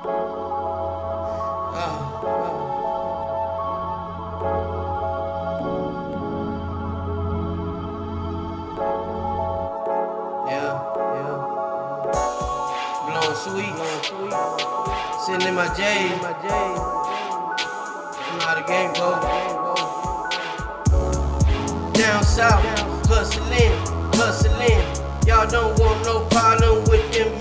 Ah, ah. sweet. Sitting in my J. You know how the game go. Down south, hustling, hustling. Y'all don't want no problem with them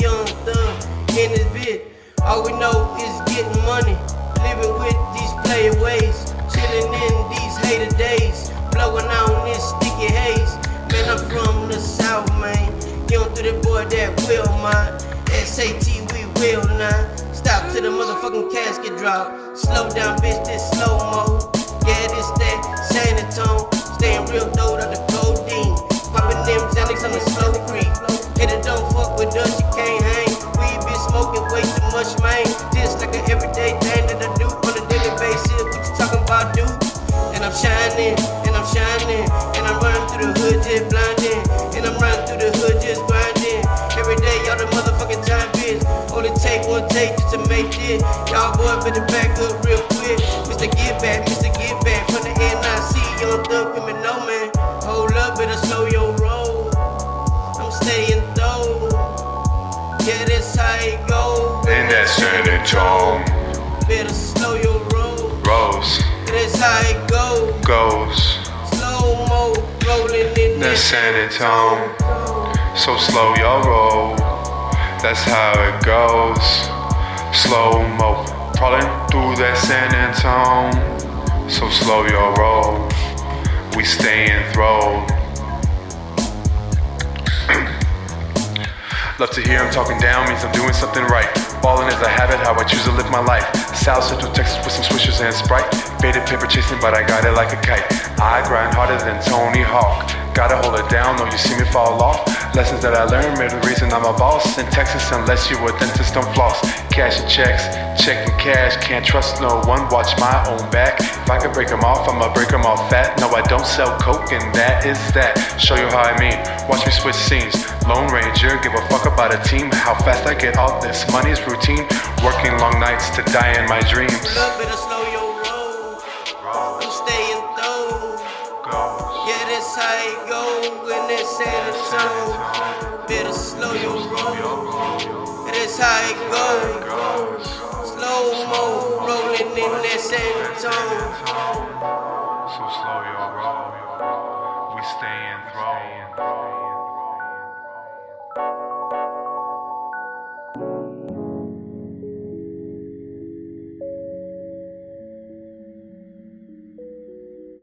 that will mine. SAT, we will now. Stop to the motherfucking casket drop. Slow down, bitch, this slow mo. Yeah, this that San Antone. Staying real low out the codeine. Popping them Xanax on the slow creep. Hit it, don't fuck with us, you can't hang. We been smoking way too much, man. Just like an everyday thing that I do on a daily basis. What you talking about, dude? And I'm shining, and I'm shining, and I'm running through the hood just blinding, to make it. Y'all boy better back up real quick. Mr. Get Back, Mr. Get Back from the NIC, young thug criminal man. Hold up, better slow your roll. I'm staying though. Yeah, that's how it go. In that San Antonio Better slow your roll. Rose Yeah, that's how it go. goes. Slow mo rolling in That. San Antonio So slow your roll. That's how it goes. Slow mo. Crawling through that San Antonio So slow your roll. We stay enthralled. Love to hear him talking down means I'm doing something right. Ballin' is a habit, how I choose to live my life. South Central Texas with some swishers and Sprite. Faded paper chasing, but I got it like a kite. I grind harder than Tony Hawk. Gotta hold it down, though you see me fall off. Lessons that I learned made the reason I'm a boss in Texas, unless you a dentist, don't floss. Cash and checks, checking cash, can't trust no one, watch my own back. If I could break them off, I'ma break them off fat. No, I don't sell coke, and that is that. Show you how I mean, watch me switch scenes. Lone Ranger, give a fuck about a team. How fast I get all this money's routine. Working long nights to die in my dreams. That's how it go when this ain't a tune. Better slow your roll. That's how it go. Slow mo rolling in that ain't a. So slow your roll. We stay enthroned.